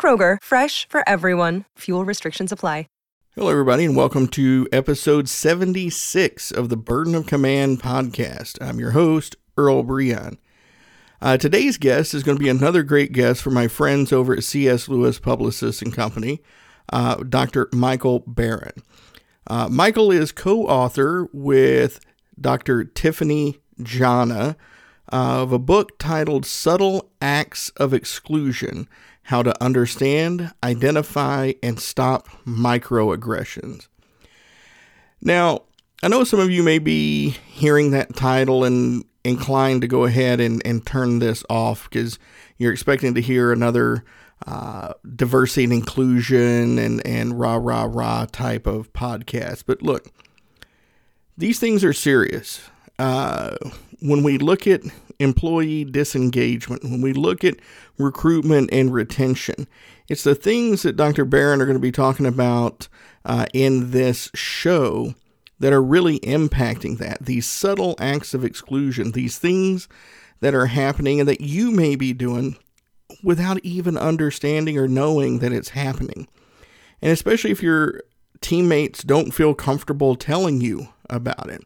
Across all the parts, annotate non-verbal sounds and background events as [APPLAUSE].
Kroger, fresh for everyone. Fuel restrictions apply. Hello, everybody, and welcome to episode 76 of the Burden of Command podcast. I'm your host, Earl Breon. Uh, today's guest is going to be another great guest for my friends over at C.S. Lewis Publicists and Company, uh, Dr. Michael Baran. Uh, Michael is co author with Dr. Tiffany Jana of a book titled Subtle Acts of Exclusion how to understand, identify, and stop microaggressions. Now, I know some of you may be hearing that title and inclined to go ahead and, and turn this off because you're expecting to hear another uh, diversity and inclusion and, and rah, rah, rah type of podcast. But look, these things are serious. Uh, when we look at employee disengagement, when we look at recruitment and retention, it's the things that Dr. Baran are going to be talking about uh, in this show that are really impacting that. These subtle acts of exclusion, these things that are happening and that you may be doing without even understanding or knowing that it's happening. And especially if your teammates don't feel comfortable telling you about it.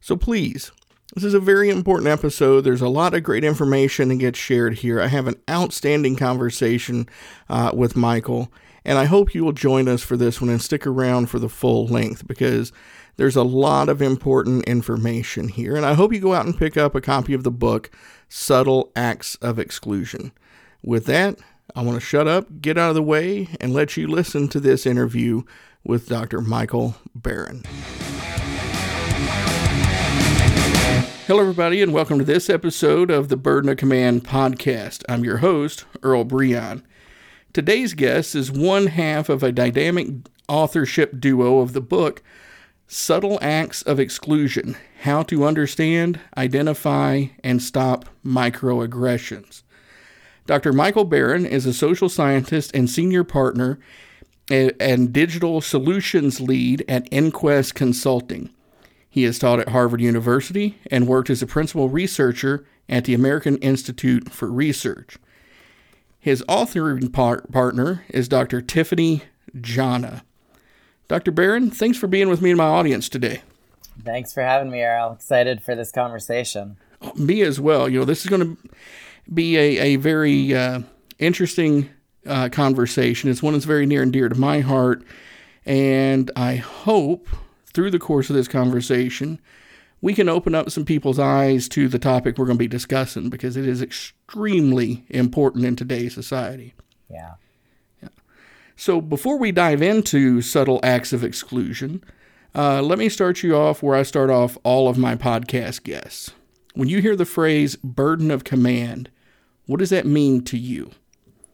So please, this is a very important episode. There's a lot of great information that gets shared here. I have an outstanding conversation uh, with Michael, and I hope you will join us for this one and stick around for the full length because there's a lot of important information here. And I hope you go out and pick up a copy of the book, Subtle Acts of Exclusion. With that, I want to shut up, get out of the way, and let you listen to this interview with Dr. Michael Baran. Hello, everybody, and welcome to this episode of the Burden of Command podcast. I'm your host, Earl Breon. Today's guest is one half of a dynamic authorship duo of the book Subtle Acts of Exclusion How to Understand, Identify, and Stop Microaggressions. Dr. Michael Baran is a social scientist and senior partner and digital solutions lead at Inquest Consulting. He has taught at Harvard University and worked as a principal researcher at the American Institute for Research. His authoring par- partner is Dr. Tiffany Jana. Dr. Baran, thanks for being with me and my audience today. Thanks for having me, Earl. Excited for this conversation. Me as well. You know, this is going to be a, a very uh, interesting uh, conversation. It's one that's very near and dear to my heart. And I hope through the course of this conversation, we can open up some people's eyes to the topic we're going to be discussing because it is extremely important in today's society. Yeah. yeah. So, before we dive into subtle acts of exclusion, uh, let me start you off where I start off all of my podcast guests. When you hear the phrase burden of command, what does that mean to you?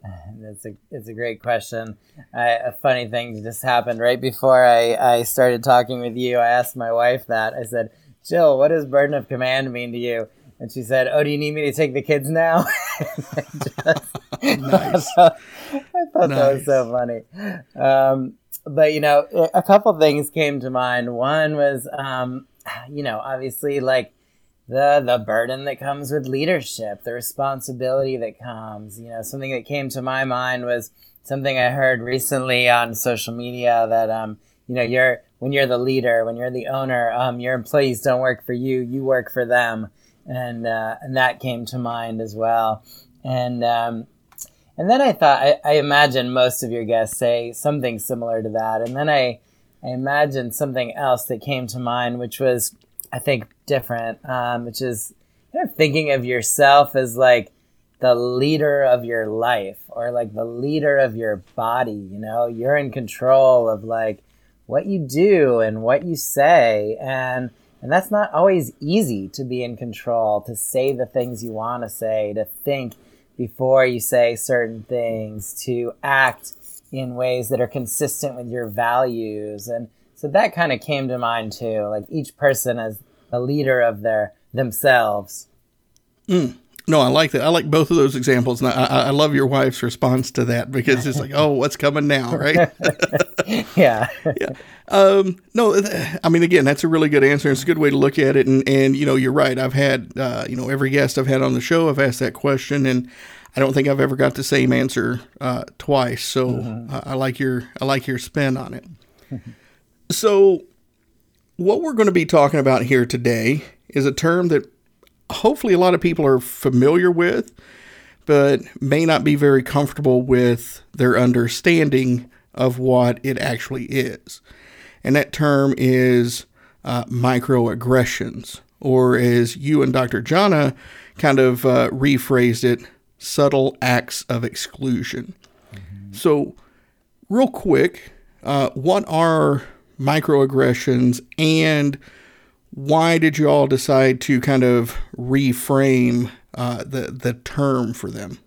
[LAUGHS] It's a it's a great question. I, a funny thing just happened right before I, I started talking with you. I asked my wife that. I said, Jill, what does burden of command mean to you? And she said, Oh, do you need me to take the kids now? just, [LAUGHS] nice. [LAUGHS] I thought, I thought nice. that was so funny. Um, but, you know, a couple things came to mind. One was, um, you know, obviously, like, the the burden that comes with leadership, the responsibility that comes. You know, something that came to my mind was something I heard recently on social media that um, you know, you're when you're the leader, when you're the owner, um, your employees don't work for you, you work for them, and uh, and that came to mind as well. And um, and then I thought, I, I imagine most of your guests say something similar to that, and then I I imagined something else that came to mind, which was I think different, um, which is thinking of yourself as like the leader of your life or like the leader of your body. You know, you're in control of like what you do and what you say, and and that's not always easy to be in control, to say the things you want to say, to think before you say certain things, to act in ways that are consistent with your values. And so that kind of came to mind too, like each person as a leader of their themselves. Mm. No, I like that. I like both of those examples, and I, I love your wife's response to that because it's like, oh, what's coming now, right? [LAUGHS] yeah. [LAUGHS] yeah. Um, no, I mean, again, that's a really good answer. It's a good way to look at it, and and you know, you're right. I've had, uh, you know, every guest I've had on the show, I've asked that question, and I don't think I've ever got the same answer uh, twice. So mm-hmm. I, I like your I like your spin on it. [LAUGHS] so, what we're going to be talking about here today is a term that hopefully a lot of people are familiar with, but may not be very comfortable with their understanding of what it actually is. And that term is uh, microaggressions, or as you and Dr. Jana kind of uh, rephrased it, subtle acts of exclusion. Mm-hmm. So, real quick, uh, what are microaggressions and why did you all decide to kind of reframe uh, the the term for them?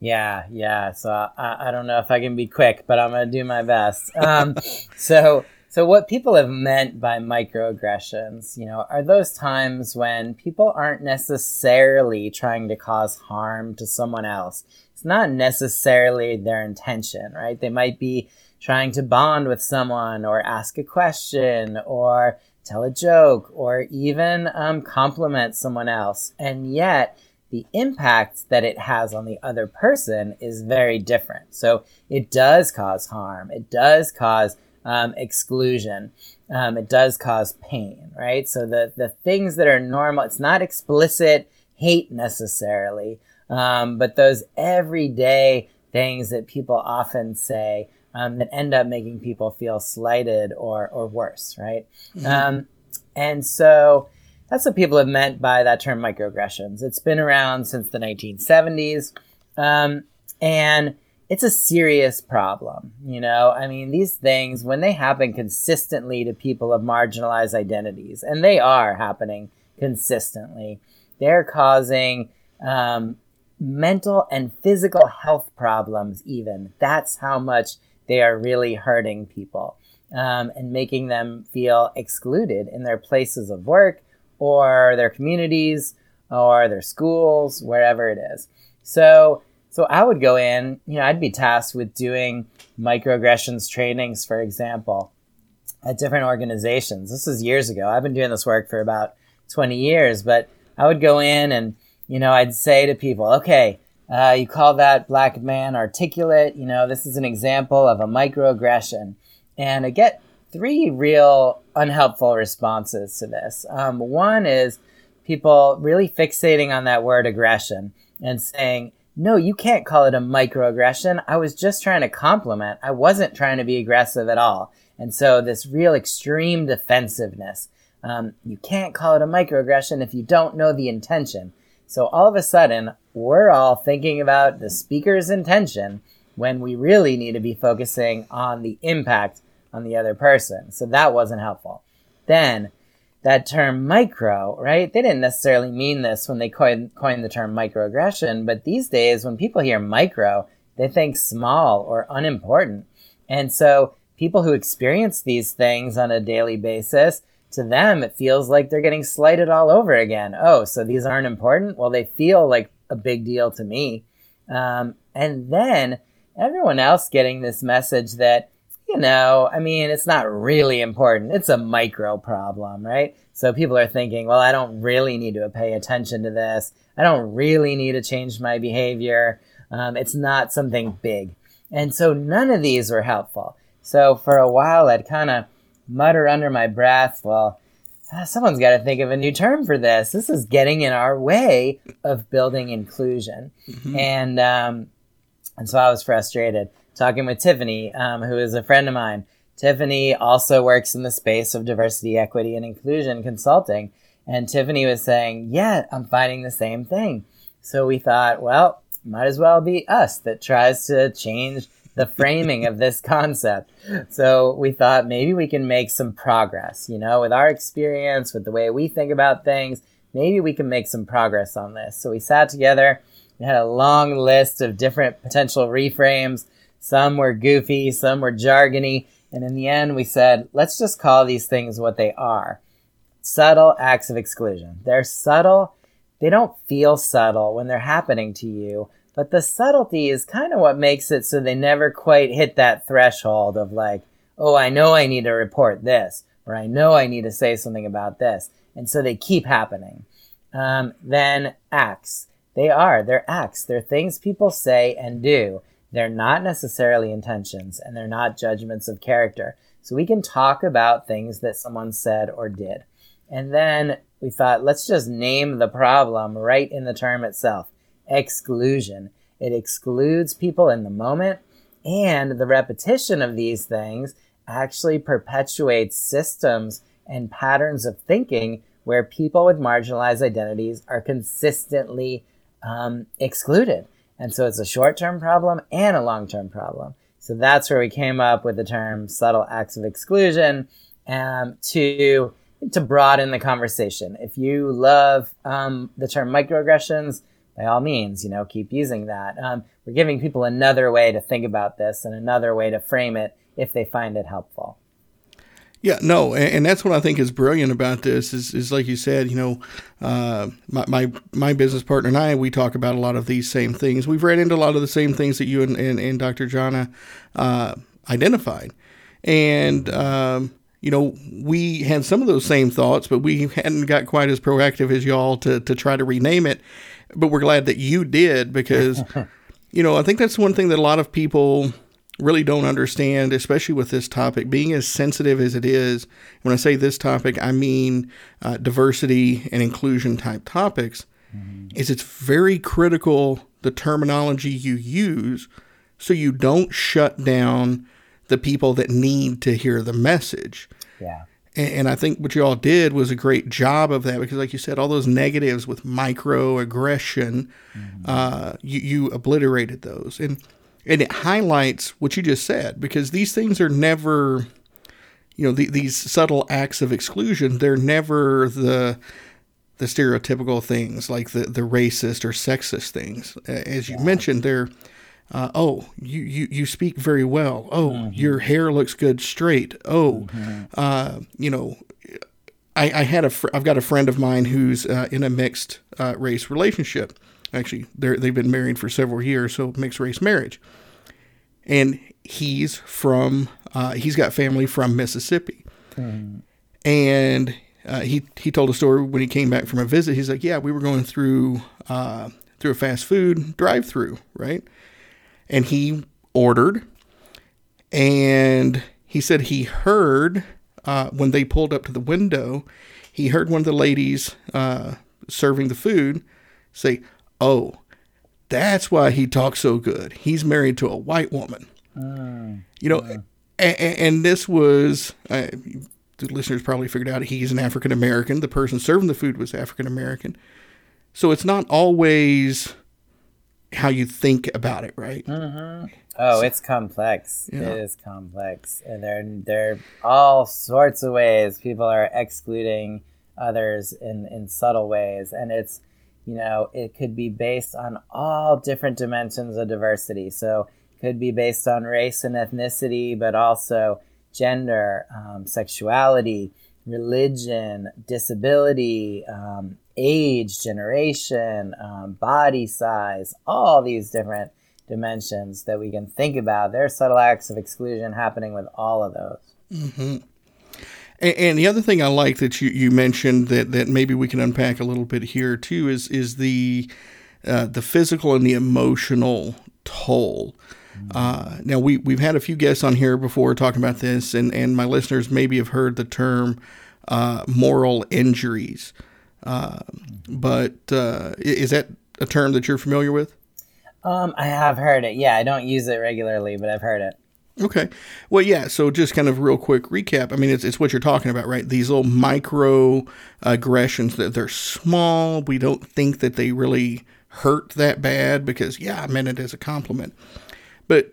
Yeah, yeah. So I, I don't know if I can be quick, but I'm gonna do my best. Um, [LAUGHS] so so what people have meant by microaggressions, you know, are those times when people aren't necessarily trying to cause harm to someone else. It's not necessarily their intention, right? They might be trying to bond with someone or ask a question or tell a joke, or even um, compliment someone else. And yet, the impact that it has on the other person is very different. So it does cause harm. It does cause um, exclusion. Um, it does cause pain, right? So the, the things that are normal, it's not explicit hate necessarily, um, but those everyday things that people often say um, that end up making people feel slighted or, or worse, right? Mm-hmm. Um, and so that's what people have meant by that term microaggressions. It's been around since the 1970s. Um, and it's a serious problem. You know, I mean, these things, when they happen consistently to people of marginalized identities, and they are happening consistently, they're causing um, mental and physical health problems, even. That's how much they are really hurting people um, and making them feel excluded in their places of work or their communities or their schools, wherever it is. So, so I would go in, you know, I'd be tasked with doing microaggressions trainings, for example, at different organizations. This is years ago. I've been doing this work for about 20 years, but I would go in and, you know, I'd say to people, okay, uh, you call that black man articulate. You know, this is an example of a microaggression. And I get three real unhelpful responses to this. Um, one is people really fixating on that word aggression and saying, no, you can't call it a microaggression. I was just trying to compliment. I wasn't trying to be aggressive at all. And so this real extreme defensiveness. Um, you can't call it a microaggression if you don't know the intention. So all of a sudden, we're all thinking about the speaker's intention when we really need to be focusing on the impact on the other person. So that wasn't helpful. Then that term micro, right? They didn't necessarily mean this when they coined, coined the term microaggression, but these days when people hear micro, they think small or unimportant. And so people who experience these things on a daily basis to them, it feels like they're getting slighted all over again. Oh, so these aren't important? Well, they feel like a big deal to me. Um, and then everyone else getting this message that, you know, I mean, it's not really important. It's a micro problem, right? So people are thinking, well, I don't really need to pay attention to this. I don't really need to change my behavior. Um, it's not something big. And so none of these were helpful. So for a while, I'd kind of mutter under my breath, well, someone's got to think of a new term for this. This is getting in our way of building inclusion. Mm-hmm. And, um, and so I was frustrated talking with Tiffany, um, who is a friend of mine. Tiffany also works in the space of diversity, equity, and inclusion consulting. And Tiffany was saying, Yeah, I'm finding the same thing. So we thought, well, might as well be us that tries to change the framing of this concept. So we thought maybe we can make some progress, you know, with our experience, with the way we think about things, maybe we can make some progress on this. So we sat together, we had a long list of different potential reframes. Some were goofy, some were jargony. And in the end, we said, let's just call these things what they are subtle acts of exclusion. They're subtle. They don't feel subtle when they're happening to you, but the subtlety is kind of what makes it so they never quite hit that threshold of like, oh, I know I need to report this, or I know I need to say something about this. And so they keep happening. Um, then acts. They are. They're acts. They're things people say and do. They're not necessarily intentions and they're not judgments of character. So we can talk about things that someone said or did. And then we thought, let's just name the problem right in the term itself exclusion. It excludes people in the moment, and the repetition of these things actually perpetuates systems and patterns of thinking where people with marginalized identities are consistently um, excluded. And so it's a short term problem and a long term problem. So that's where we came up with the term subtle acts of exclusion um, to to broaden the conversation. If you love um, the term microaggressions, by all means, you know, keep using that. Um, we're giving people another way to think about this and another way to frame it if they find it helpful. Yeah, no, and, that's what I think is brilliant about this is, is like you said, you know, uh, my, my, my business partner and I, we talk about a lot of these same things. We've read into a lot of the same things that you and, and, and Dr. Jana uh, identified. And, um, you know, we had some of those same thoughts, but we hadn't got quite as proactive as y'all to, to try to rename it. But we're glad that you did because, [LAUGHS] you know, I think that's one thing that a lot of people really don't understand, especially with this topic, being as sensitive as it is. When I say this topic, I mean uh, diversity and inclusion type topics. Mm-hmm. Is it's very critical the terminology you use so you don't shut down the people that need to hear the message. Yeah. And, and I think what you all did was a great job of that because, like you said, all those negatives with microaggression, mm-hmm. uh, you, you obliterated those. And and it highlights what you just said because these things are never you know the, these subtle acts of exclusion they're never the the stereotypical things like the the racist or sexist things as you yeah. mentioned they're uh, oh you, you you speak very well oh mm-hmm. your hair looks good straight oh mm-hmm. uh, you know I, I had a fr- I've got a friend of mine who's uh, in a mixed uh, race relationship Actually, they they've been married for several years, so mixed race marriage. And he's from, uh, he's got family from Mississippi. Mm. And uh, he he told a story when he came back from a visit. He's like, "Yeah, we were going through uh, through a fast food drive-through, right?" And he ordered, and he said he heard uh, when they pulled up to the window, he heard one of the ladies uh, serving the food say, oh, that's why he talks so good. He's married to a white woman. Uh, you know, uh. and, and, this was, uh, the listeners probably figured out he's an African American. The person serving the food was African American. So it's not always how you think about it, right? Mm-hmm. Oh, so, it's complex. Yeah. It is complex, and there there are all sorts of ways people are excluding others in in subtle ways, and it's you know, it could be based on all different dimensions of diversity. So it could be based on race and ethnicity, but also gender, um, sexuality, religion, disability, um, age, generation, um, body size, all these different dimensions that we can think about. There are subtle acts of exclusion happening with all of those. Mm-hmm. And, and, the other thing I like that you, you mentioned that, that maybe we can unpack a little bit here too is is the uh, the physical and the emotional toll. Uh, now we we've had a few guests on here before talking about this, and and my listeners maybe have heard the term uh, moral injuries. Uh, but uh, is that a term that you're familiar with? Um, I have heard it. Yeah, I don't use it regularly, but I've heard it. Okay. Well, yeah. So just kind of real quick recap. I mean, it's, it's what you're talking about, right? These little micro aggressions that they're small. We don't think that they really hurt that bad because, yeah, I meant it as a compliment. But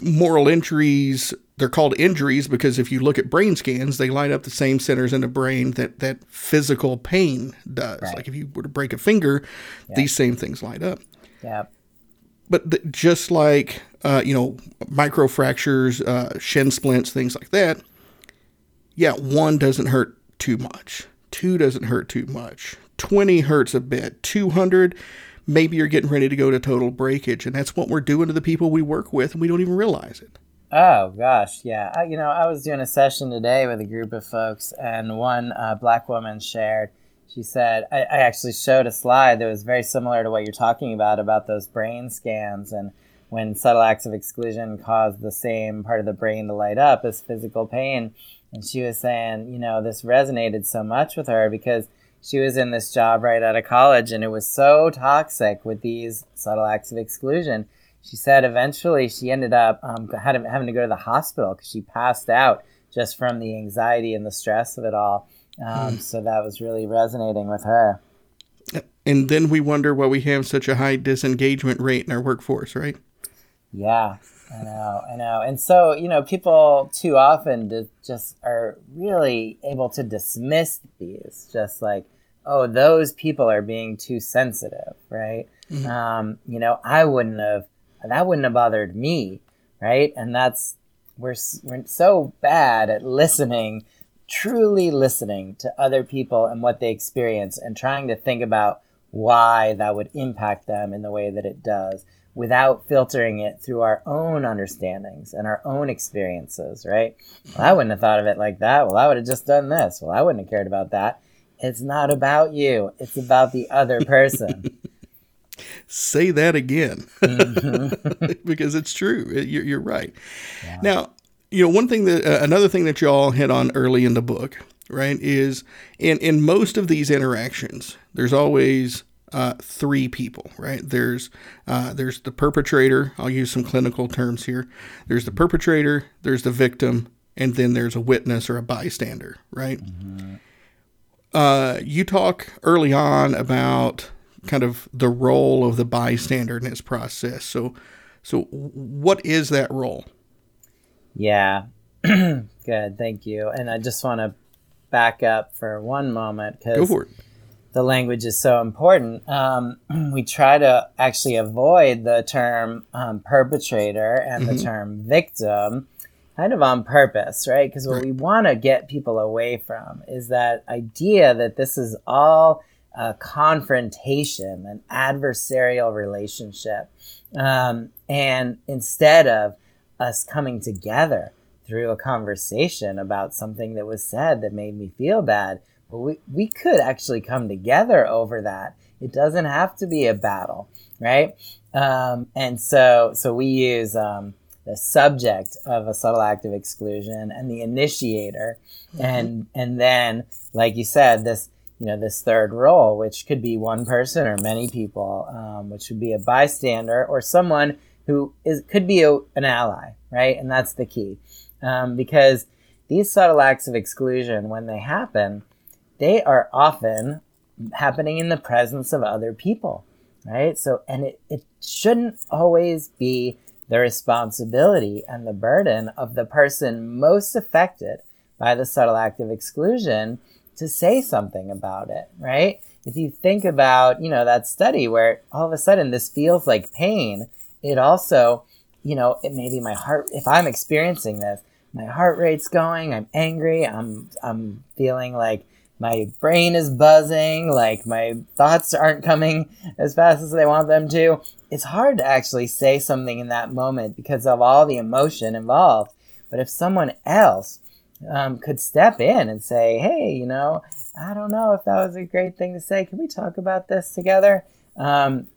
moral injuries, they're called injuries because if you look at brain scans, they light up the same centers in the brain that that physical pain does. Right. Like if you were to break a finger, these same things light up. Yeah. But the, just like uh, you know, microfractures, uh, shin splints, things like that, yeah, one doesn't hurt too much. Two doesn't hurt too much. 20 hurts a bit. 200, maybe you're getting ready to go to total breakage. And that's what we're doing to the people we work with, and we don't even realize it. Oh gosh, yeah. I, you know, I was doing a session today with a group of folks, and one uh, black woman shared. She said, I, I, actually showed a slide that was very similar to what you're talking about about those brain scans and when subtle acts of exclusion cause the same part of the brain to light up as physical pain. And she was saying, you know, this resonated so much with her because she was in this job right out of college and it was so toxic with these subtle acts of exclusion she said eventually she ended up um, having, having to go to the hospital because she passed out just from the anxiety and the stress of it all. Um, mm. So that was really resonating with her. And then we wonder why we have such a high disengagement rate in our workforce, right? Yeah, I know, I know. And so, you know, people too often just are really able to dismiss these, just like, oh, those people are being too sensitive, right? Mm-hmm. Um, you know, I wouldn't have that wouldn't have bothered me, right? And that's we're we're so bad at listening, truly listening to other people and what they experience, and trying to think about why that would impact them in the way that it does without filtering it through our own understandings and our own experiences, right? Well, I wouldn't have thought of it like that. Well, I would have just done this. Well, I wouldn't have cared about that. It's not about you, it's about the other person. [LAUGHS] say that again mm-hmm. [LAUGHS] because it's true. You're, you're right. Yeah. Now, you know, one thing that uh, another thing that y'all hit on early in the book, right, is in in most of these interactions, there's always uh, three people, right? There's uh, there's the perpetrator. I'll use some clinical terms here. There's the perpetrator. There's the victim, and then there's a witness or a bystander, right? Mm-hmm. Uh, you talk early on about kind of the role of the bystander in this process. So, so what is that role? Yeah, [CLEARS THROAT] good, thank you. And I just want to back up for one moment because the language is so important. Um, [CLEARS THROAT] we try to actually avoid the term um, perpetrator and mm-hmm. the term victim kind of on purpose, right? Because what right. we want to get people away from is that idea that this is all a confrontation, an adversarial relationship. Um, and instead of us coming together through a conversation about something that was said that made me feel bad, well, we, we could actually come together over that. It doesn't have to be a battle, right? Um, and so, so we use um, the subject of a subtle act of exclusion and the initiator, mm-hmm. and and then, like you said, this you know this third role, which could be one person or many people, um, which would be a bystander or someone who is could be a, an ally, right? And that's the key, um, because these subtle acts of exclusion, when they happen, they are often happening in the presence of other people, right? So, and it, it shouldn't always be the responsibility and the burden of the person most affected by the subtle act of exclusion to say something about it, right? If you think about, you know, that study where all of a sudden this feels like pain, it also, you know, it maybe my heart, if I'm experiencing this, my heart rate's going, I'm angry, I'm, I'm feeling like my brain is buzzing, like my thoughts aren't coming as fast as they want them to. It's hard to actually say something in that moment because of all the emotion involved. But if someone else um, could step in and say, hey, you know, I don't know if that was a great thing to say. Can we talk about this together? Um,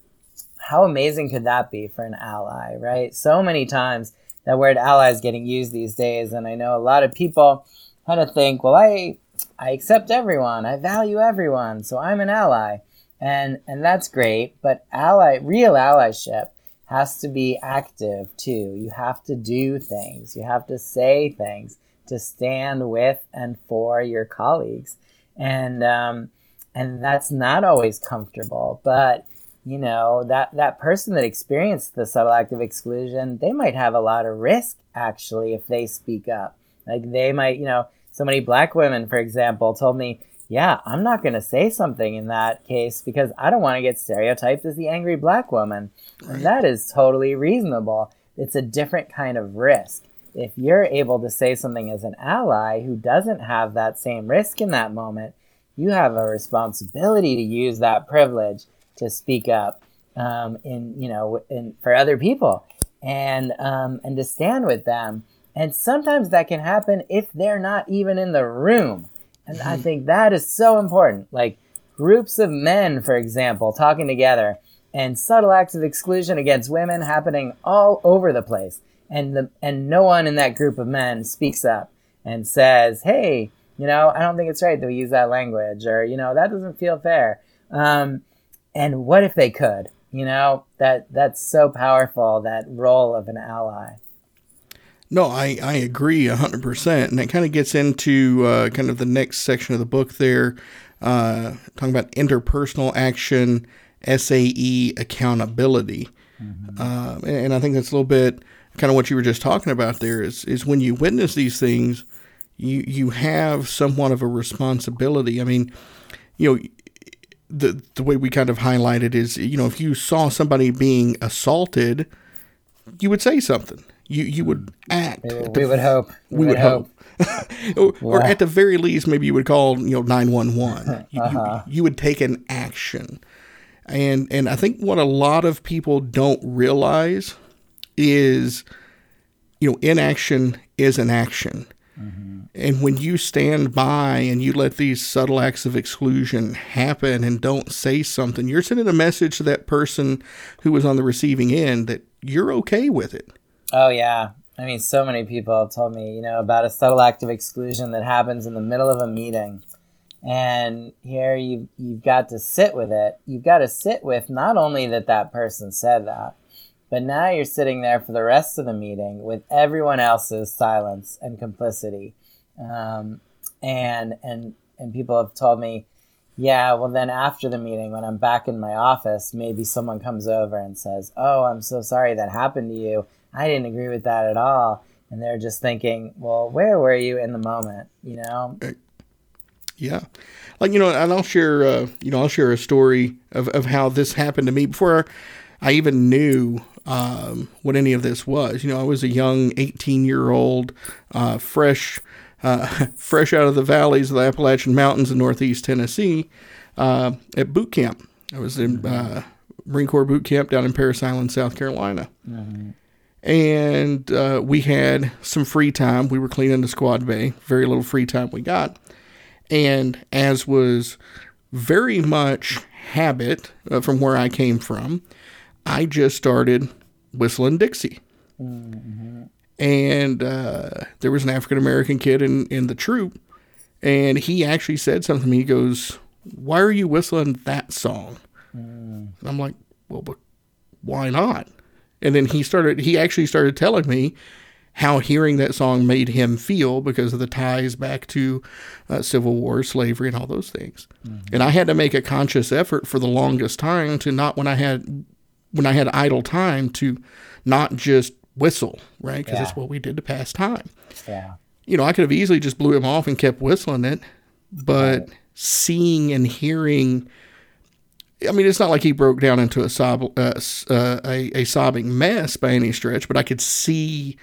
how amazing could that be for an ally, right? So many times that word ally is getting used these days, and I know a lot of people kind of think, well, I I accept everyone, I value everyone, so I'm an ally, and and that's great. But ally, real allyship has to be active too. You have to do things. You have to say things to stand with and for your colleagues, and um, and that's not always comfortable. But you know that that person that experienced the subtle act of exclusion, they might have a lot of risk actually if they speak up. Like they might, you know, so many black women, for example, told me, yeah, I'm not going to say something in that case because I don't want to get stereotyped as the angry black woman. And that is totally reasonable it's a different kind of risk. If you're able to say something as an ally who doesn't have that same risk in that moment, you have a responsibility to use that privilege to speak up um, in you know in, for other people and um, and to stand with them. And sometimes that can happen if they're not even in the room. And I [LAUGHS] think that is so important. Like groups of men, for example, talking together and subtle acts of exclusion against women happening all over the place. And the and no one in that group of men speaks up and says, "Hey, you know, I don't think it's right that we use that language," or you know, that doesn't feel fair. Um, and what if they could? You know, that that's so powerful. That role of an ally. No, I, I agree 100%. And that kind of gets into uh, kind of the next section of the book there, uh, talking about interpersonal action, SAE accountability. Mm-hmm. Uh, and I think that's a little bit kind of what you were just talking about there is, is when you witness these things, you, you have somewhat of a responsibility. I mean, you know, the, the way we kind of highlighted is, you know, if you saw somebody being assaulted, you would say something you you would act. We, would hope. We, we would, would, hope. hope. [LAUGHS] or, or, at the very least, maybe you would call you know nine one one. [LAUGHS] Uh-huh. You would take an action, and and I think what a lot of people don't realize is, you know, inaction is an action. Mm-hmm. And when you stand by and you let these subtle acts of exclusion happen and don't say something, you're sending a message to that person who was on the receiving end that you're okay with it. Oh yeah. I mean, so many people have told me, you know, about a subtle act of exclusion that happens in the middle of a meeting. And here you you've got to sit with it. You've got to sit with not only that that person said that, but now you're sitting there for the rest of the meeting with everyone else's silence and complicity. Um, and and and people have told me, yeah, well then after the meeting, when I'm back in my office, maybe someone comes over and says, "Oh, I'm so sorry that happened to you." I didn't agree with that at all. And they're just thinking, well, where were you in the moment? You know? Yeah. Like, you know, and I'll share, uh, you know, I'll share a story of, of how this happened to me before I even knew um, what any of this was. You know, I was a young 18 year old, uh, fresh, uh, [LAUGHS] fresh out of the valleys of the Appalachian Mountains in Northeast Tennessee uh, at boot camp. I was in uh, Marine Corps boot camp down in Parris Island, South Carolina. Mm-hmm and uh, we had some free time. We were cleaning the squad bay, very little free time we got. And as was very much habit uh, from where I came from, I just started whistling Dixie. Mm-hmm. And uh, there was an African American kid in, in the troop, and he actually said something to me. He goes, Why are you whistling that song? Mm. I'm like, Well, but why not? And then he started, he actually started telling me how hearing that song made him feel because of the ties back to uh, Civil War, slavery, and all those things. Mm-hmm. And I had to make a conscious effort for the longest time to not, when I had, when I had idle time, to not just whistle, right? Because yeah. that's what we did to pass time. Yeah. You know, I could have easily just blew him off and kept whistling it, but right. seeing and hearing I mean, it's not like he broke down into a sob, uh, uh, a, a sobbing mess by any stretch, but I could see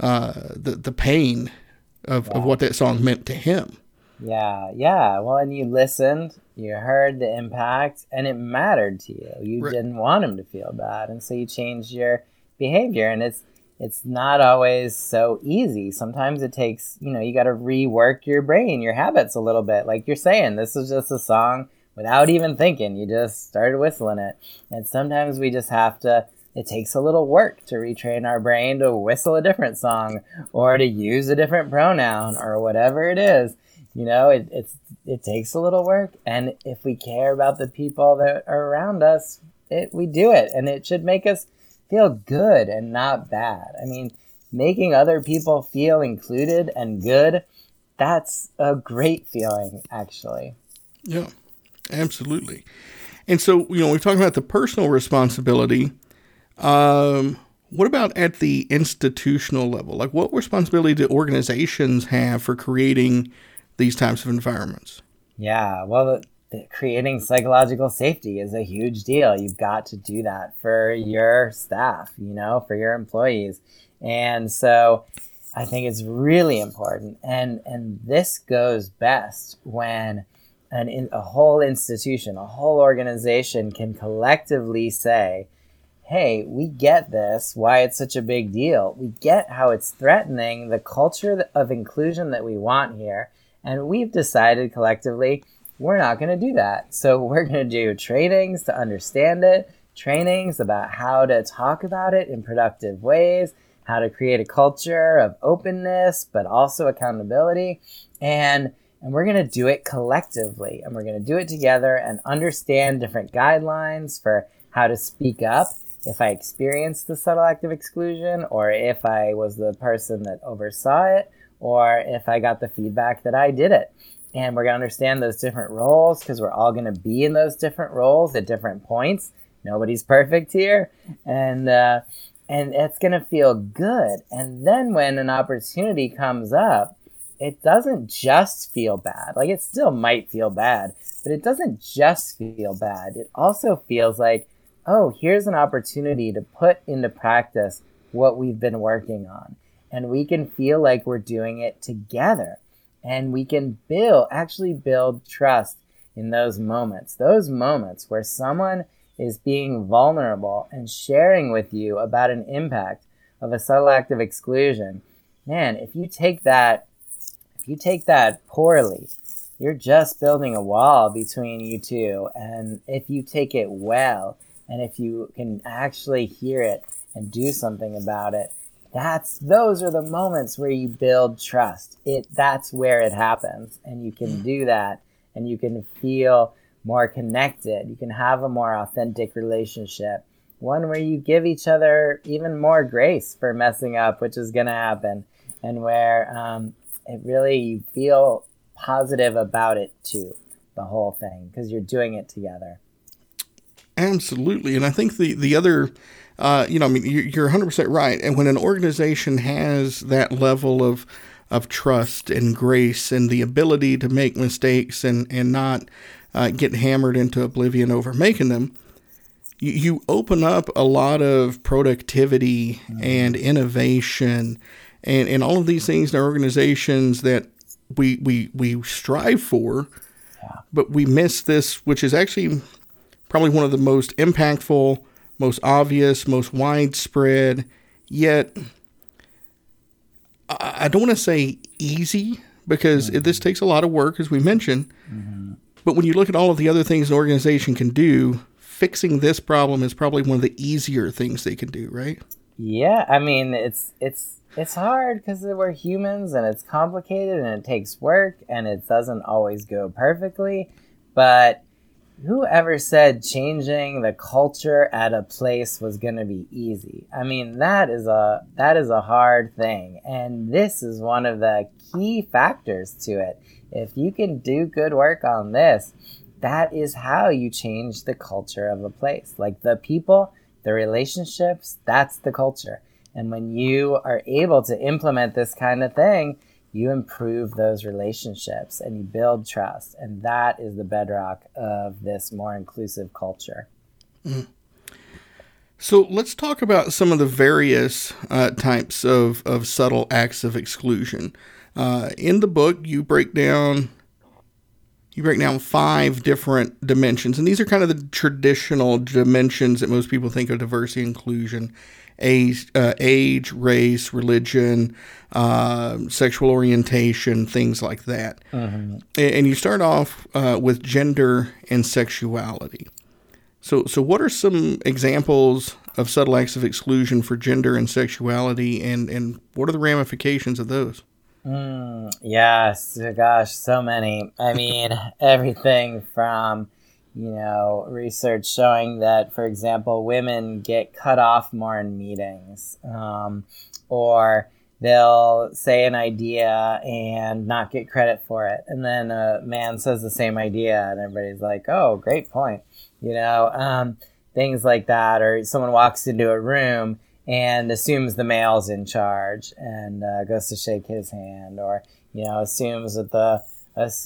uh, the the pain of, yeah. of what that song meant to him. Yeah, yeah. Well, and you listened, you heard the impact, and it mattered to you. You right. didn't want him to feel bad, and so you changed your behavior. And it's it's not always so easy. Sometimes it takes, you know, you got to rework your brain, your habits a little bit. Like you're saying, this is just a song without even thinking. You just started whistling it. And sometimes we just have to, it takes a little work to retrain our brain to whistle a different song or to use a different pronoun or whatever it is. You know, it, it's, it takes a little work. And if we care about the people that are around us, it, we do it. And it should make us feel good and not bad. I mean, making other people feel included and good, that's a great feeling, actually. Yeah. Absolutely. And so, you know, we're talking about the personal responsibility. Um, what about at the institutional level? Like, what responsibility do organizations have for creating these types of environments? Yeah, well, creating psychological safety is a huge deal. You've got to do that for your staff, you know, for your employees. And so I think it's really important. And, and this goes best when an, in, a whole institution, a whole organization can collectively say, hey, we get this, why it's such a big deal. We get how it's threatening the culture of inclusion that we want here. And we've decided collectively we're not going to do that. So [LAUGHS] we're going to do trainings to understand it, trainings about how to talk about it in productive ways, how to create a culture of openness, but also accountability. And and we're going to do it collectively and we're going to do it together and understand different guidelines for how to speak up if I experienced the subtle act of exclusion or if I was the person that oversaw it or if I got the feedback that I did it and we're going to understand those different roles because we're all going to be in those different roles at different points. Nobody's perfect here, and uh, and it's going to feel good. And then when an opportunity comes up, it doesn't just feel bad. Like it still might feel bad, but it doesn't just feel bad. It also feels like, oh, here's an opportunity to put into practice what we've been working on, and we can feel like we're doing it together. And we can build actually build trust in those moments those moments where someone is being vulnerable and sharing with you about an impact of a subtle act of exclusion. Man if you take that if you take that poorly you're just building a wall between you two. And if you take it well and if you can actually hear it and do something about it that's those are the moments where you build trust. It that's where it happens. And you can do that and you can feel more connected. You can have a more authentic relationship. One where you give each other even more grace for messing up which is going to happen. And where um, it really you feel positive about it too the whole thing because you're doing it together. Absolutely. And i think the the other uh, you know, I mean, you're 100% right. And when an organization has that level of of trust and grace and the ability to make mistakes and and not uh, get hammered into oblivion over making them, you, you open up a lot of productivity mm-hmm. and innovation and and all of these things in our organizations that we we we strive for, yeah. but we miss this, which is actually probably one of the most impactful most obvious, most widespread, yet I don't want to say easy because mm-hmm. this takes a lot of work, as we mentioned. Mm-hmm. But when you look at all of the other things an organization can do, fixing this problem is probably one of the easier things they can do, right? Yeah, I mean it's it's it's hard because we're humans and it's complicated and it takes work and it doesn't always go perfectly. But whoever said changing the culture at a place was going to be easy? I mean that is a that is a hard thing and this is one of the key factors to it. If you can do good work on this that is how you change the culture of a place. Like the people the relationships that's the culture. And when you are able to implement this kind of thing you improve those relationships and you build trust. And that is the bedrock of this more inclusive culture. Mm. So let's talk about some of the various uh, types of, of subtle acts of exclusion. Uh, in the book, you break down you break down five different dimensions, and these are kind of the traditional dimensions that most people think of diversity inclusion age, uh, age race, religion, uh, sexual orientation, things like that. Mm-hmm. And, you start off uh, with gender and sexuality. So, so what are some examples of subtle acts of exclusion for gender and sexuality, and, and what are the ramifications of those? Mm, yes, gosh, so many. I mean, [LAUGHS] everything from you know, research showing that, for example, women get cut off more in meetings, um, or they'll say an idea and not get credit for it, and then a man says the same idea, and everybody's like, "Oh, great point," you know, um, things like that, or someone walks into a room and assumes the male's in charge and uh, goes to shake his hand, or you know, assumes that the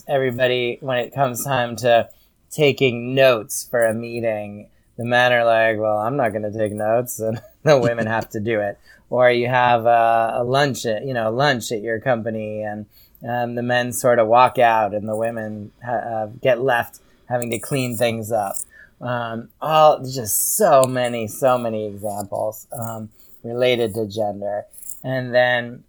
everybody when it comes time to taking notes for a meeting, the men are like, well, I'm not going to take notes, [LAUGHS] and the women have to do it. Or you have a, a lunch, at, you know, lunch at your company, and um, the men sort of walk out, and the women ha- uh, get left having to clean things up. Um, all just so many, so many examples um, related to gender, and then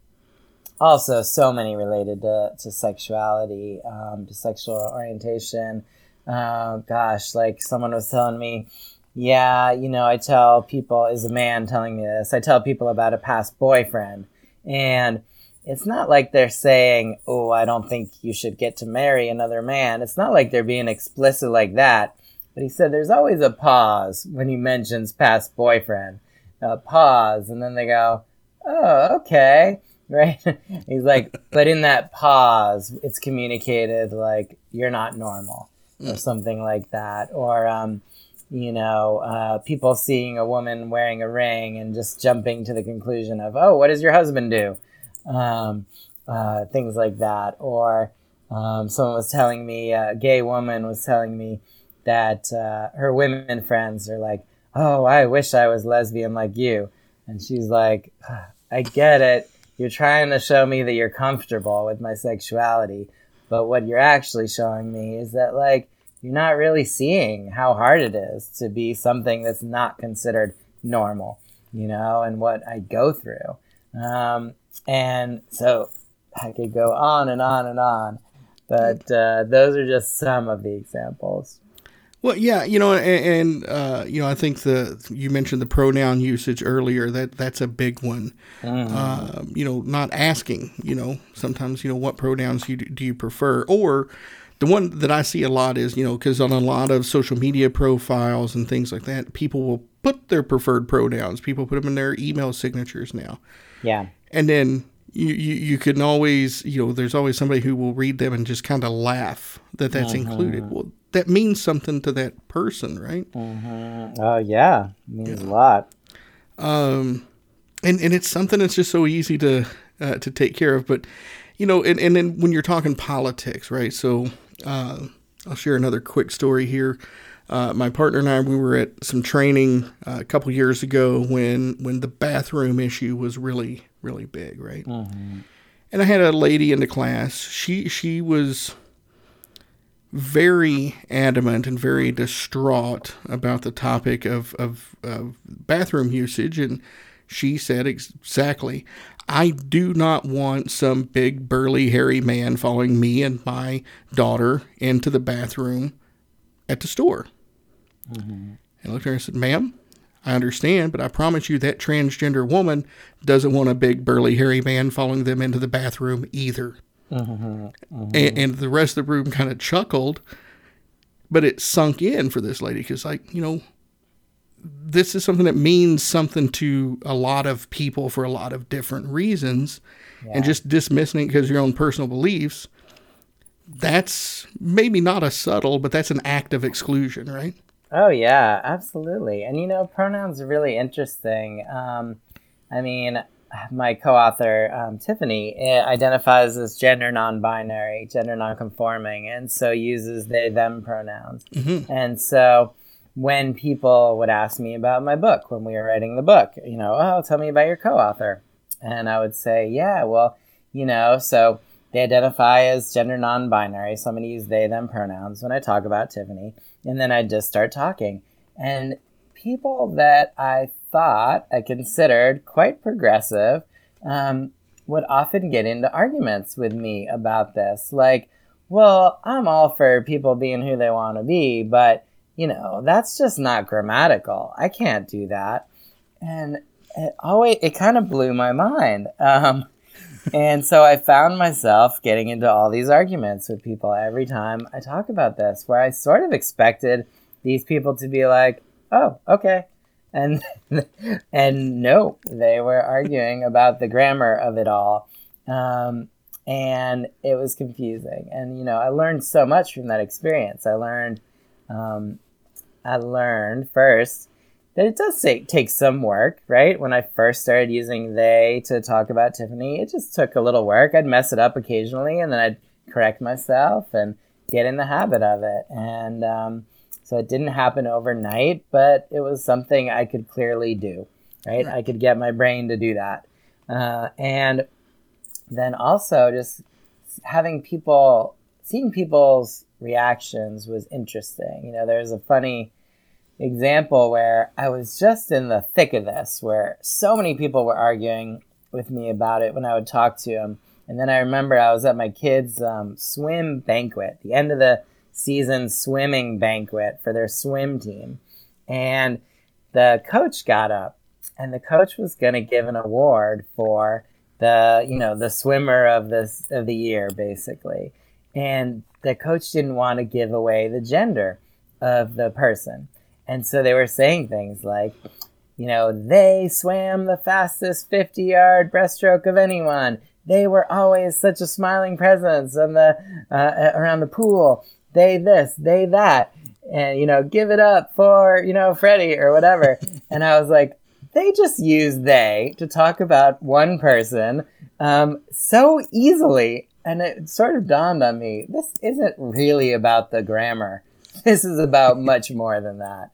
also so many related to, to sexuality, um, to sexual orientation. Uh, gosh, like someone was telling me, yeah, you know, I tell people, is a man telling me this, I tell people about a past boyfriend. And it's not like they're saying, oh, I don't think you should get to marry another man. It's not like they're being explicit like that. But he said there's always a pause when he mentions past boyfriend. A pause, and then they go, oh, okay. [LAUGHS] Right? He's like, but in that pause, it's communicated like you're not normal or something like that. Or, um, you know, uh, people seeing a woman wearing a ring and just jumping to the conclusion of, oh, what does your husband do? Um, uh, things like that. Or um, someone was telling me, a gay woman was telling me that uh, her women friends are like, oh, I wish I was lesbian like you. And she's like, I get it. You're trying to show me that you're comfortable with my sexuality. But what you're actually showing me is that, like, you're not really seeing how hard it is to be something that's not considered normal, you know, and what I go through. Um, and so I could go on and on and on, but uh, those are just some of the examples. Well, yeah, you know, and, and uh, you know, I think the you mentioned the pronoun usage earlier. That that's a big one. Mm-hmm. Uh, you know, not asking. You know, sometimes you know what pronouns you do you prefer, or the one that I see a lot is you know because on a lot of social media profiles and things like that, people will put their preferred pronouns. People put them in their email signatures now. Yeah, and then you, you, you can always you know there's always somebody who will read them and just kind of laugh that that's uh-huh. included. Well, that means something to that person, right? Uh-huh. Oh yeah, it means yeah. a lot. Um, and and it's something that's just so easy to uh, to take care of. But you know, and and then when you're talking politics, right? So uh, I'll share another quick story here. Uh, my partner and I, we were at some training uh, a couple years ago when when the bathroom issue was really really big, right? Mm-hmm. And I had a lady in the class. She she was very adamant and very distraught about the topic of, of, of bathroom usage. And she said exactly, I do not want some big, burly, hairy man following me and my daughter into the bathroom at the store. Mm-hmm. I looked at her and said, Ma'am, I understand, but I promise you that transgender woman doesn't want a big, burly, hairy man following them into the bathroom either. Mm-hmm, mm-hmm. And, and, the rest of the room kind of chuckled, but it sunk in for this lady because, like, you know, this is something that means something to a lot of people for a lot of different reasons, yeah. and just dismissing it because of your own personal beliefs. That's maybe not a subtle, but that's an act of exclusion, right? Oh yeah, absolutely. And you know, pronouns are really interesting. Um, I mean, my co-author um, Tiffany eh, identifies as gender non-binary, gender non-conforming, and so uses they them pronouns. Mm-hmm. And so when people would ask me about my book when we were writing the book, you know, oh, tell me about your co-author, and I would say, yeah, well, you know, so they identify as gender non-binary, so I'm going to use they them pronouns when I talk about Tiffany, and then I just start talking, and people that I thought I considered quite progressive um, would often get into arguments with me about this. Like, well, I'm all for people being who they want to be, but you know, that's just not grammatical. I can't do that. And it always, it kind of blew my mind. Um, and so I found myself getting into all these arguments with people every time I talk about this, where I sort of expected these people to be like, oh, okay, and and no, they were arguing about the grammar of it all, um, and it was confusing. And you know, I learned so much from that experience. I learned, um, I learned first that it does take, take some work, right? When I first started using they to talk about Tiffany, it just took a little work. I'd mess it up occasionally, and then I'd correct myself and get in the habit of it. And um, so it didn't happen overnight, but it was something I could clearly do, right? I could get my brain to do that. Uh, and then also just having people, seeing people's reactions was interesting. You know, there's a funny example where I was just in the thick of this, where so many people were arguing with me about it when I would talk to them. And then I remember I was at my kids' um, swim banquet, the end of the season swimming banquet for their swim team. And the coach got up, and the coach was going to give an award for the, you know, the swimmer of this of the year, basically. And the coach didn't want to give away the gender of the person. And so they were saying things like, you know, they swam the fastest 50 yard breaststroke of anyone. They were always such a smiling presence on the, uh, around the pool. They this, they that. And, you know, give it up for, you know, Freddie or whatever. [LAUGHS] and I was like, they just use they to talk about one person um, so easily and it sort of dawned on me this isn't really about the grammar. [LAUGHS] This is about much more than that.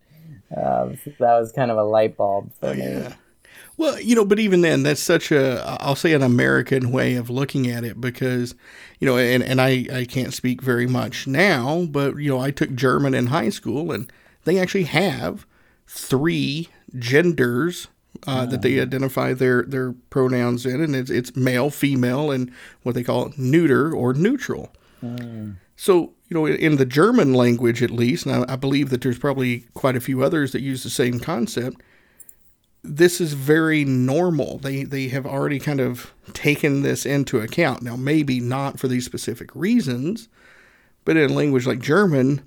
Um, so that was kind of a light bulb for me. Yeah. Well, you know, but even then, that's such a, I'll say an American way of looking at it because, you know, and, and I, I can't speak very much now, but, you know, I took German in high school and they actually have three genders uh, that they identify their their pronouns in, and it's it's male, female, and what they call neuter or neutral. Mm. So you know, in the German language at least, and I, I believe that there's probably quite a few others that use the same concept. This is very normal. They they have already kind of taken this into account. Now, maybe not for these specific reasons, but in a language like German,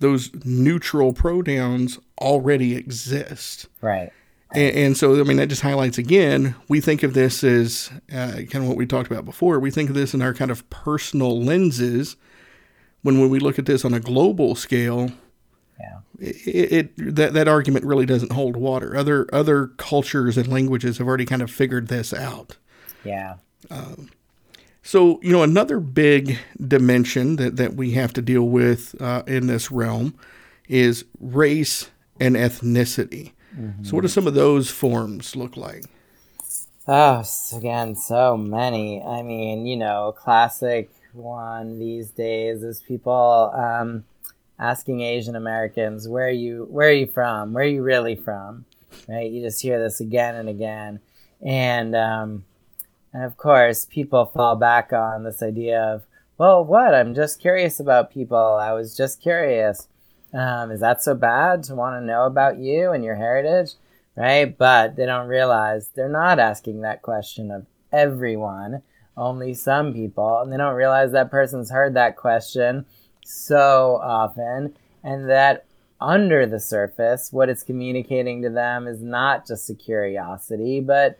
those neutral pronouns already exist. Right. And, and, so, I mean, that just highlights again, we think of this as uh, kind of what we talked about before. We think of this in our kind of personal lenses. When, when we look at this on a global scale, yeah. it, it, that, that argument really doesn't hold water. Other other cultures and languages have already kind of figured this out. Yeah. Um, so, you know, another big dimension that, that we have to deal with uh, in this realm is race and ethnicity. Mm-hmm. So, what do some of those forms look like? Oh, again, so many. I mean, you know, classic one these days is people um, asking Asian Americans, "Where are you? Where are you from? Where are you really from?" Right? You just hear this again and again, and um, and of course, people fall back on this idea of, "Well, what? I'm just curious about people. I was just curious." Um, is that so bad to want to know about you and your heritage? Right? But they don't realize they're not asking that question of everyone, only some people. And they don't realize that person's heard that question so often and that under the surface, what it's communicating to them is not just a curiosity, but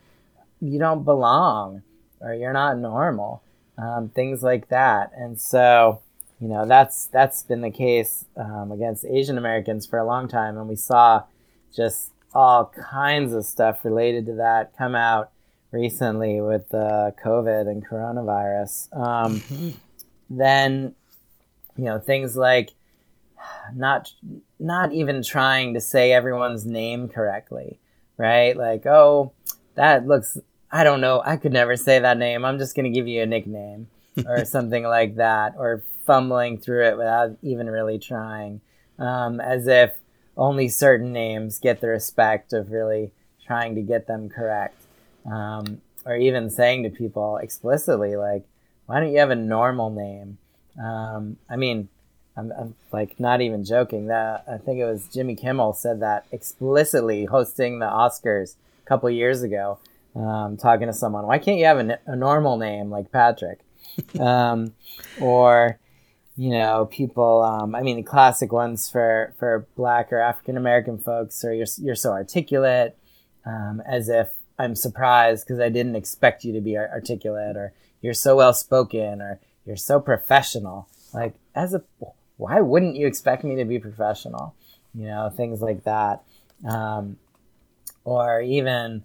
you don't belong or you're not normal, um, things like that. And so, you know that's that's been the case um, against Asian Americans for a long time, and we saw just all kinds of stuff related to that come out recently with uh, COVID and coronavirus. Um, mm-hmm. Then, you know, things like not not even trying to say everyone's name correctly, right? Like, oh, that looks. I don't know. I could never say that name. I'm just going to give you a nickname [LAUGHS] or something like that, or fumbling through it without even really trying, um, as if only certain names get the respect of really trying to get them correct. Um, or even saying to people explicitly, like, why don't you have a normal name? Um, I mean, I'm, I'm, like not even joking. That I think it was Jimmy Kimmel said that explicitly hosting the Oscars a couple years ago, um, talking to someone. Why can't you have a, a normal name like Patrick? [LAUGHS] um, or you know, people. Um, I mean, the classic ones for for Black or African American folks are you're you're so articulate, um, as if I'm surprised because I didn't expect you to be articulate, or you're so well spoken, or you're so professional. Like, as a why wouldn't you expect me to be professional? You know, things like that, um, or even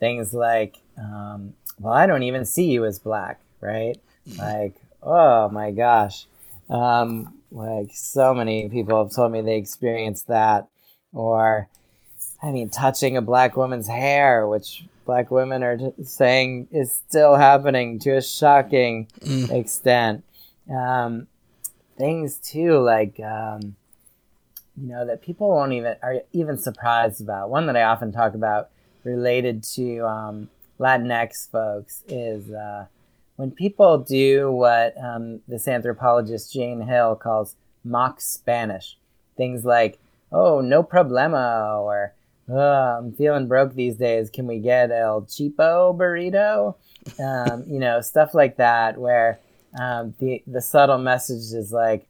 things like, um, well, I don't even see you as black, right? Like, oh my gosh um, like so many people have told me they experienced that, or I mean, touching a black woman's hair, which black women are saying is still happening to a shocking mm. extent. Um, things too, like um, you know, that people won't even are even surprised about. One that I often talk about related to um, Latinx folks is uh, when people do what um, this anthropologist Jane Hill calls mock Spanish. Things like, oh, no problema, or I'm feeling broke these days. Can we get El Cheapo burrito? Um, you know, stuff like that, where um, the, the subtle message is like,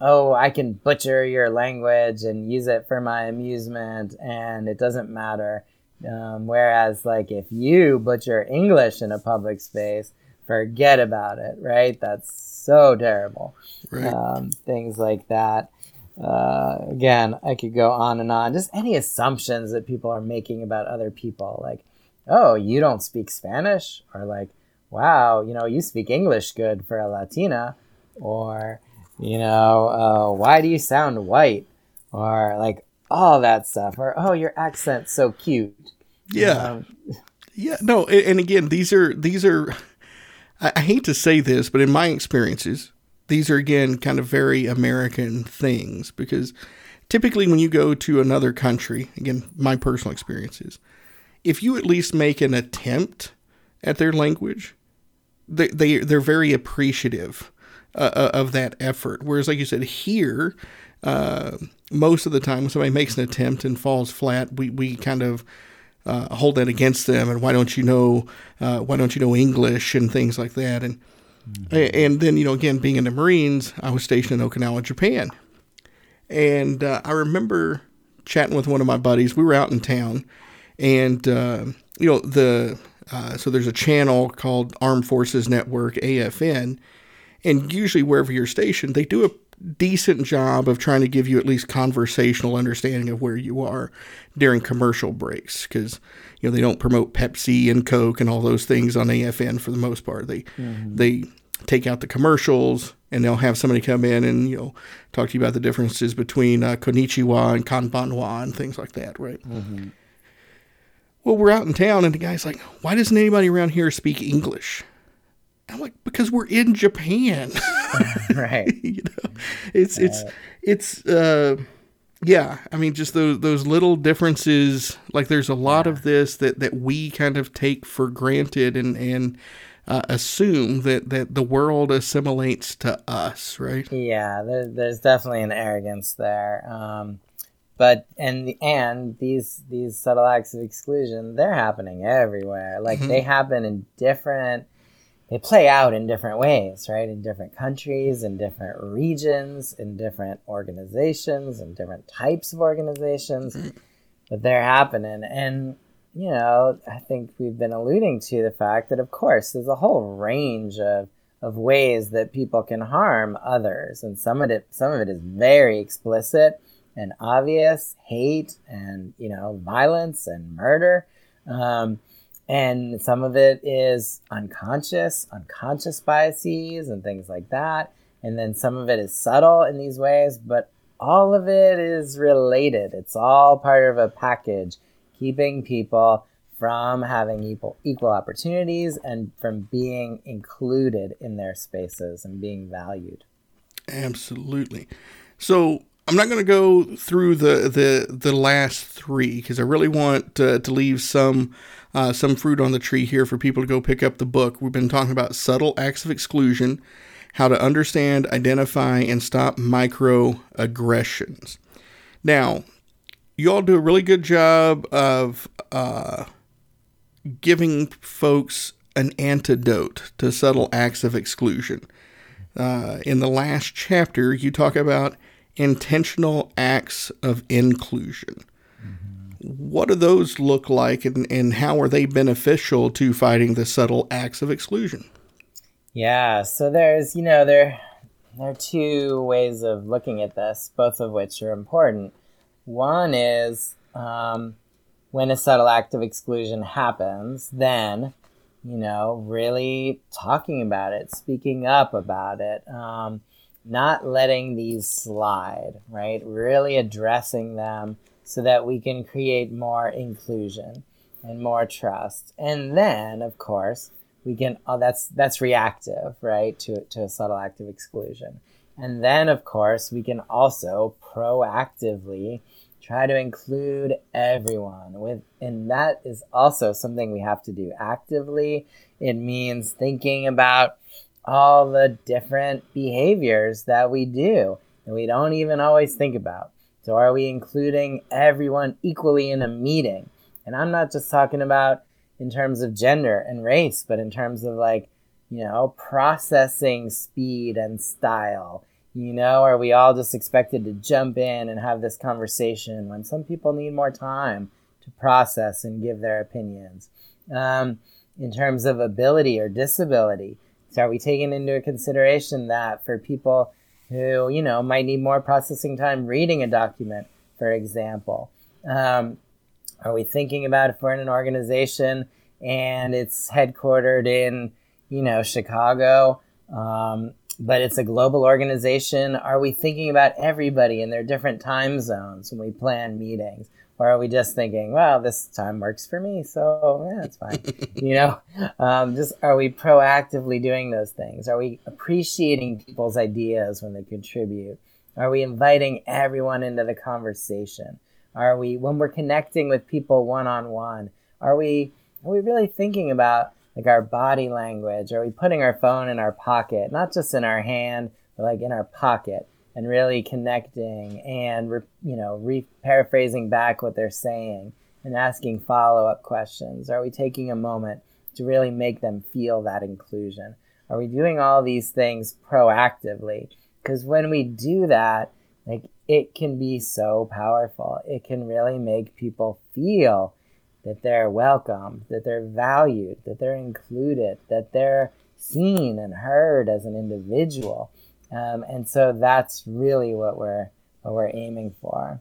oh, I can butcher your language and use it for my amusement, and it doesn't matter. Um, whereas, like, if you butcher English in a public space, forget about it, right? That's so terrible. Right. Um, things like that. Uh, again, I could go on and on. Just any assumptions that people are making about other people, like, oh, you don't speak Spanish, or like, wow, you know, you speak English good for a Latina, or you know, uh, why do you sound white? Or like all that stuff. Or, oh, your accent's so cute. Yeah. Um, yeah. No. And again, these are, these are, I hate to say this, but in my experiences, these are again kind of very American things because typically when you go to another country, again, my personal experiences, if you at least make an attempt at their language, they, they they're very appreciative uh, uh, of that effort. Whereas, like you said, here, uh, most of the time when somebody makes an attempt and falls flat, we, we kind of uh, hold that against them. And why don't you know? Uh, why don't you know English and things like that? And. And then you know, again, being in the Marines, I was stationed in Okinawa, Japan, and uh, I remember chatting with one of my buddies. We were out in town, and you know the so there's a channel called Armed Forces Network AFN and usually, wherever you're stationed, they do a decent job of trying to give you at least conversational understanding of where you are during commercial breaks because you know they don't promote Pepsi and Coke and all those things on AFN for the most part. They mm-hmm. they take out the commercials and they'll have somebody come in and you know talk to you about the differences between uh, Konnichiwa and konbanwa and things like that, right? Mm-hmm. Well, we're out in town and the guy's like, "Why doesn't anybody around here speak English?" I'm like, because we're in Japan. [LAUGHS] [LAUGHS] right. you know, it's, it's, it's, uh, yeah, I mean, just those those little differences. Like, there's a lot of this that, that we kind of take for granted and and uh, assume that that the world assimilates to us, right? Yeah, there, there's definitely an arrogance there. Um, but and and these these subtle acts of exclusion, they're happening everywhere. Like mm-hmm. they happen in different they play out in different ways, right? In different countries, in different regions, in different organizations, in different types of organizations. Mm-hmm. But they're happening. And, you know, I think we've been alluding to the fact that, of course, there's a whole range of, of ways that people can harm others. And some of it, some of it is very explicit and obvious hate and, you know, violence and murder. Um, and some of it is unconscious, unconscious biases and things like that. And then some of it is subtle in these ways, but all of it is related. It's all part of a package, keeping people from having equal, equal opportunities and from being included in their spaces and being valued. Absolutely. So I'm not going to go through the the the last three because I really want uh, to leave some uh, some fruit on the tree here for people to go pick up the book. We've been talking about subtle acts of exclusion, how to understand, identify, and stop microaggressions. Now, you all do a really good job of uh, giving folks an antidote to subtle acts of exclusion. Uh, in the last chapter, you talk about intentional acts of inclusion. Mm-hmm. What do those look like and, and how are they beneficial to fighting the subtle acts of exclusion? Yeah, so there's, you know, there, there are two ways of looking at this, both of which are important. One is um, when a subtle act of exclusion happens, then, you know, really talking about it, speaking up about it. Um, not letting these slide, right? Really addressing them so that we can create more inclusion and more trust. And then, of course, we can oh that's that's reactive, right, to to a subtle act of exclusion. And then of course, we can also proactively try to include everyone with and that is also something we have to do actively. It means thinking about all the different behaviors that we do and we don't even always think about. So, are we including everyone equally in a meeting? And I'm not just talking about in terms of gender and race, but in terms of like, you know, processing speed and style. You know, are we all just expected to jump in and have this conversation when some people need more time to process and give their opinions? Um, in terms of ability or disability, so are we taking into consideration that for people who, you know, might need more processing time reading a document, for example? Um, are we thinking about if we're in an organization and it's headquartered in, you know, Chicago, um, but it's a global organization? Are we thinking about everybody in their different time zones when we plan meetings? or are we just thinking, well, this time works for me, so yeah, it's fine. [LAUGHS] you know, um, just are we proactively doing those things? Are we appreciating people's ideas when they contribute? Are we inviting everyone into the conversation? Are we when we're connecting with people one on one? Are we are we really thinking about like our body language? Are we putting our phone in our pocket, not just in our hand, but like in our pocket? and really connecting and re, you know re paraphrasing back what they're saying and asking follow-up questions are we taking a moment to really make them feel that inclusion are we doing all these things proactively because when we do that like it can be so powerful it can really make people feel that they're welcome that they're valued that they're included that they're seen and heard as an individual um, and so that's really what we're what we're aiming for.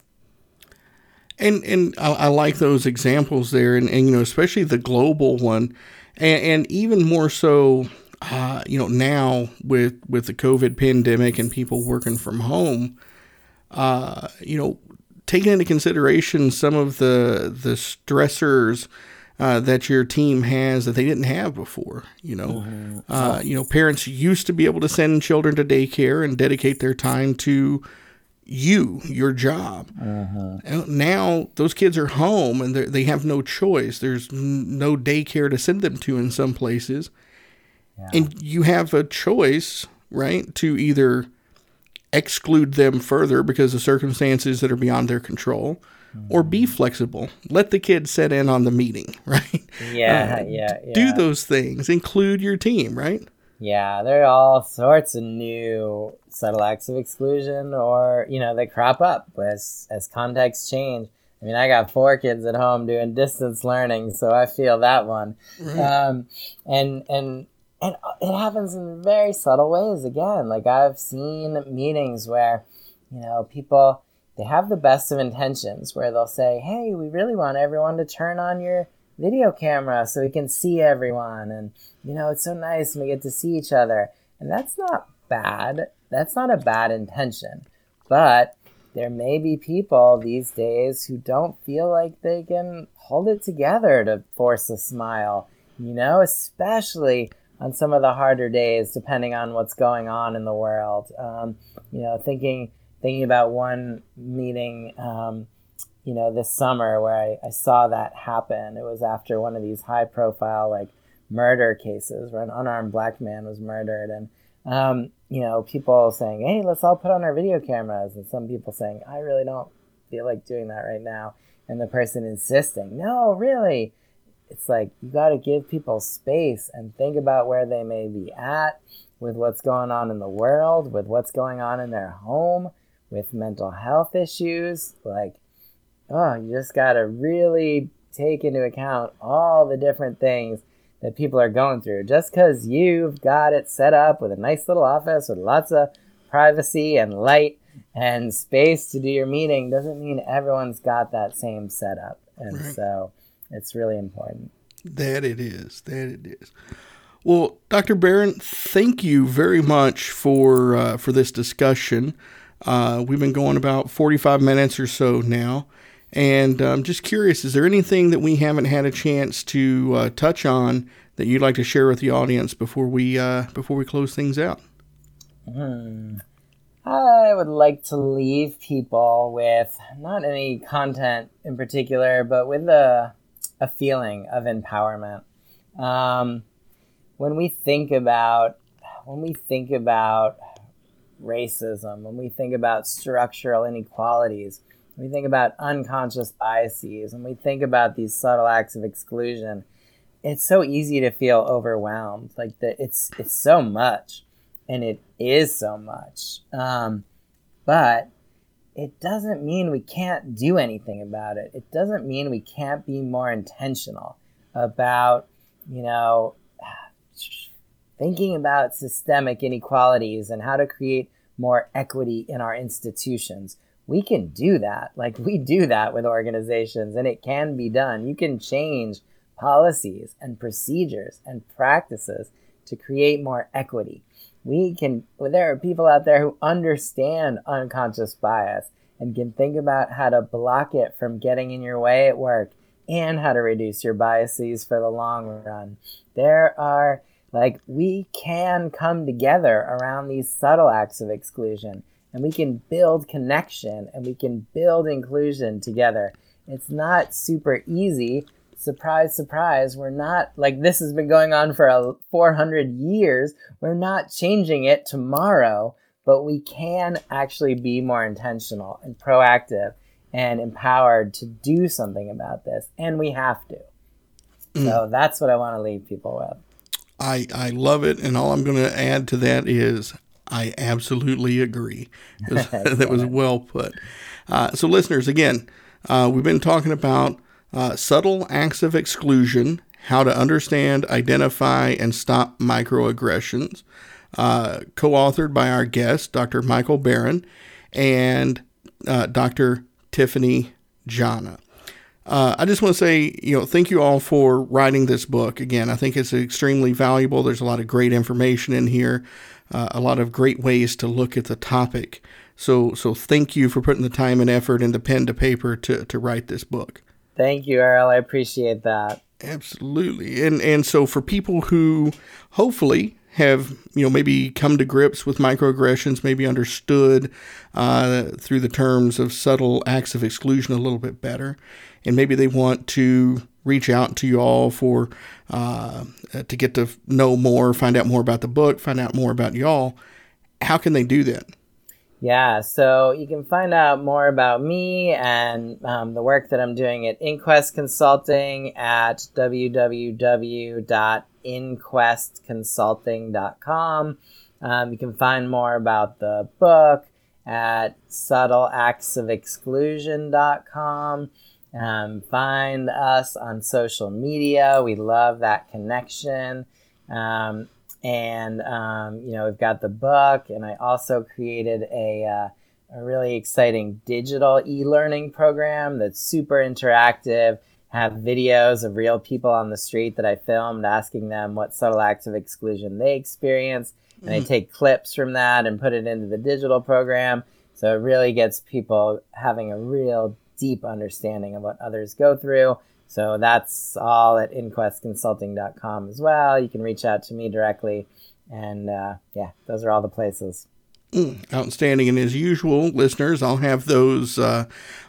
And and I, I like those examples there, and, and you know especially the global one, and, and even more so, uh, you know now with with the COVID pandemic and people working from home, uh, you know taking into consideration some of the the stressors uh, that your team has that they didn't have before. You know, mm-hmm. uh, you know, parents used to be able to send children to daycare and dedicate their time to you, your job. Uh-huh. Now those kids are home and they have no choice. There's no daycare to send them to in some places, yeah. and you have a choice, right, to either exclude them further because of circumstances that are beyond their control or be flexible. Let the kids set in on the meeting, [LAUGHS] right? Yeah, uh, yeah, yeah. Do those things. Include your team, right? Yeah, there are all sorts of new subtle acts of exclusion, or you know, they crop up as as contexts change. I mean, I got four kids at home doing distance learning, so I feel that one. Right. Um, and and and it happens in very subtle ways. Again, like I've seen meetings where, you know, people they have the best of intentions where they'll say, Hey, we really want everyone to turn on your video camera so we can see everyone. And, you know, it's so nice and we get to see each other. And that's not bad. That's not a bad intention. But there may be people these days who don't feel like they can hold it together to force a smile, you know, especially on some of the harder days, depending on what's going on in the world. Um, you know, thinking thinking about one meeting, um, you know, this summer where I, I saw that happen. It was after one of these high profile, like, murder cases where an unarmed black man was murdered. And, um, you know, people saying, hey, let's all put on our video cameras. And some people saying, I really don't feel like doing that right now. And the person insisting, no, really. It's like you got to give people space and think about where they may be at with what's going on in the world, with what's going on in their home with mental health issues, like, oh, you just got to really take into account all the different things that people are going through. Just because you've got it set up with a nice little office with lots of privacy and light and space to do your meeting doesn't mean everyone's got that same setup. And right. so it's really important. That it is. That it is. Well, Dr. Baran, thank you very much for uh, for this discussion. Uh, we've been going about 45 minutes or so now. And I'm just curious, is there anything that we haven't had a chance to uh, touch on that you'd like to share with the audience before we uh, before we close things out? Hmm. I would like to leave people with not any content in particular, but with a a feeling of empowerment. Um, when we think about when we think about racism, when we think about structural inequalities, when we think about unconscious biases and we think about these subtle acts of exclusion, it's so easy to feel overwhelmed. Like that, it's it's so much, and it is so much. Um, but it doesn't mean we can't do anything about it. It doesn't mean we can't be more intentional about, you know, thinking about systemic inequalities and how to create more equity in our institutions we can do that. Like we do that with organizations and it can be done. You can change policies and procedures and practices to create more equity. We can, there are people out there who understand unconscious bias and can think about how to block it from getting in your way at work and how to reduce your biases for the long run. There are, like, we can come together around these subtle acts of exclusion and we can build connection and we can build inclusion together. It's not super easy. Surprise, surprise. We're not like this has been going on for a 400 years. We're not changing it tomorrow, but we can actually be more intentional and proactive and empowered to do something about this. And we have to. Mm. So that's what I want to leave people with. I, I love it. And all I'm going to add to that is I absolutely agree. [LAUGHS] Was, that was well put. Uh, so, listeners, again, uh, we've been talking about uh, subtle acts of exclusion, how to understand, identify, and stop microaggressions, uh, co authored by our guest, Dr. Michael Baran, and uh, Dr. Tiffany Jana. Uh, I just want to say, you know, thank you all for writing this book. Again, I think it's extremely valuable. There's a lot of great information in here uh, a lot of great ways to look at the topic. So, so thank you for putting the time and effort into pen to paper to, to write this book. Thank you, Earl. I appreciate that. Absolutely. And and so for people who hopefully have you know maybe come to grips with microaggressions, maybe understood uh, through the terms of subtle acts of exclusion a little bit better, and maybe they want to reach out to you all for uh, to get to know more, find out more about the book, find out more about y'all, how can they do that? Yeah, so you can find out more about me and um, the work that I'm doing at Inquest Consulting at www.inquestconsulting.com. Um, you can find more about the book at subtleactsofexclusion.com. Um, find us on social media. We love that connection. Um, and, um, you know, we've got the book, and I also created a, uh, a really exciting digital e learning program that's super interactive. Have videos of real people on the street that I filmed asking them what subtle acts of exclusion they experience. And I mm. take clips from that and put it into the digital program. So it really gets people having a real deep understanding of what others go through. So that's all at inquestconsulting.com as well. You can reach out to me directly. And uh, yeah, those are all the places. Mm, outstanding, and as usual, listeners, I'll have those. Uh,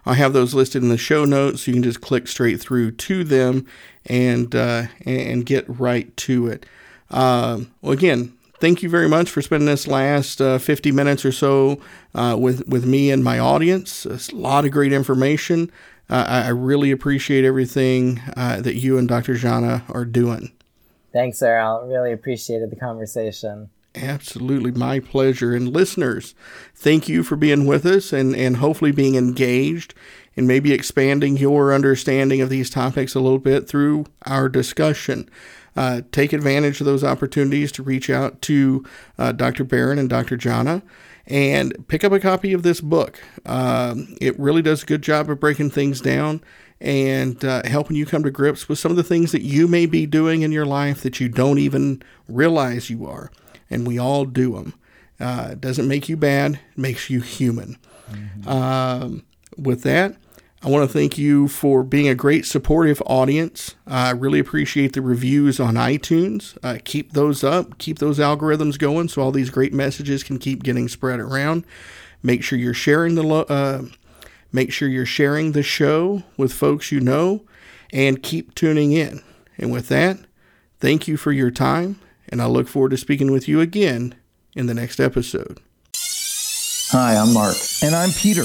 I'll have those listed in the show notes. You can just click straight through to them and uh, and get right to it. Uh, well, again, thank you very much for spending this last uh, 50 minutes or so uh, with, with me and my audience. It's a lot of great information. Uh, I, I, really appreciate everything uh, that you and Dr. Jana are doing. Thanks, Earl. Really appreciated the conversation. Absolutely, my pleasure. And listeners, thank you for being with us and, and hopefully being engaged and maybe expanding your understanding of these topics a little bit through our discussion uh, take advantage of those opportunities to reach out to uh, Dr. Baran and Dr. Jana and pick up a copy of this book. Um, it really does a good job of breaking things down and uh, helping you come to grips with some of the things that you may be doing in your life that you don't even realize you are. And we all do them. Uh, it doesn't make you bad, it makes you human. Mm-hmm. Um, with that, I want to thank you for being a great supportive audience. I really appreciate the reviews on iTunes. Uh, keep those up, keep those algorithms going so all these great messages can keep getting spread around. Make sure you're sharing the lo- uh, make sure you're sharing the show with folks you know and keep tuning in. And with that, thank you for your time and I look forward to speaking with you again in the next episode. Hi, I'm Mark and I'm Peter.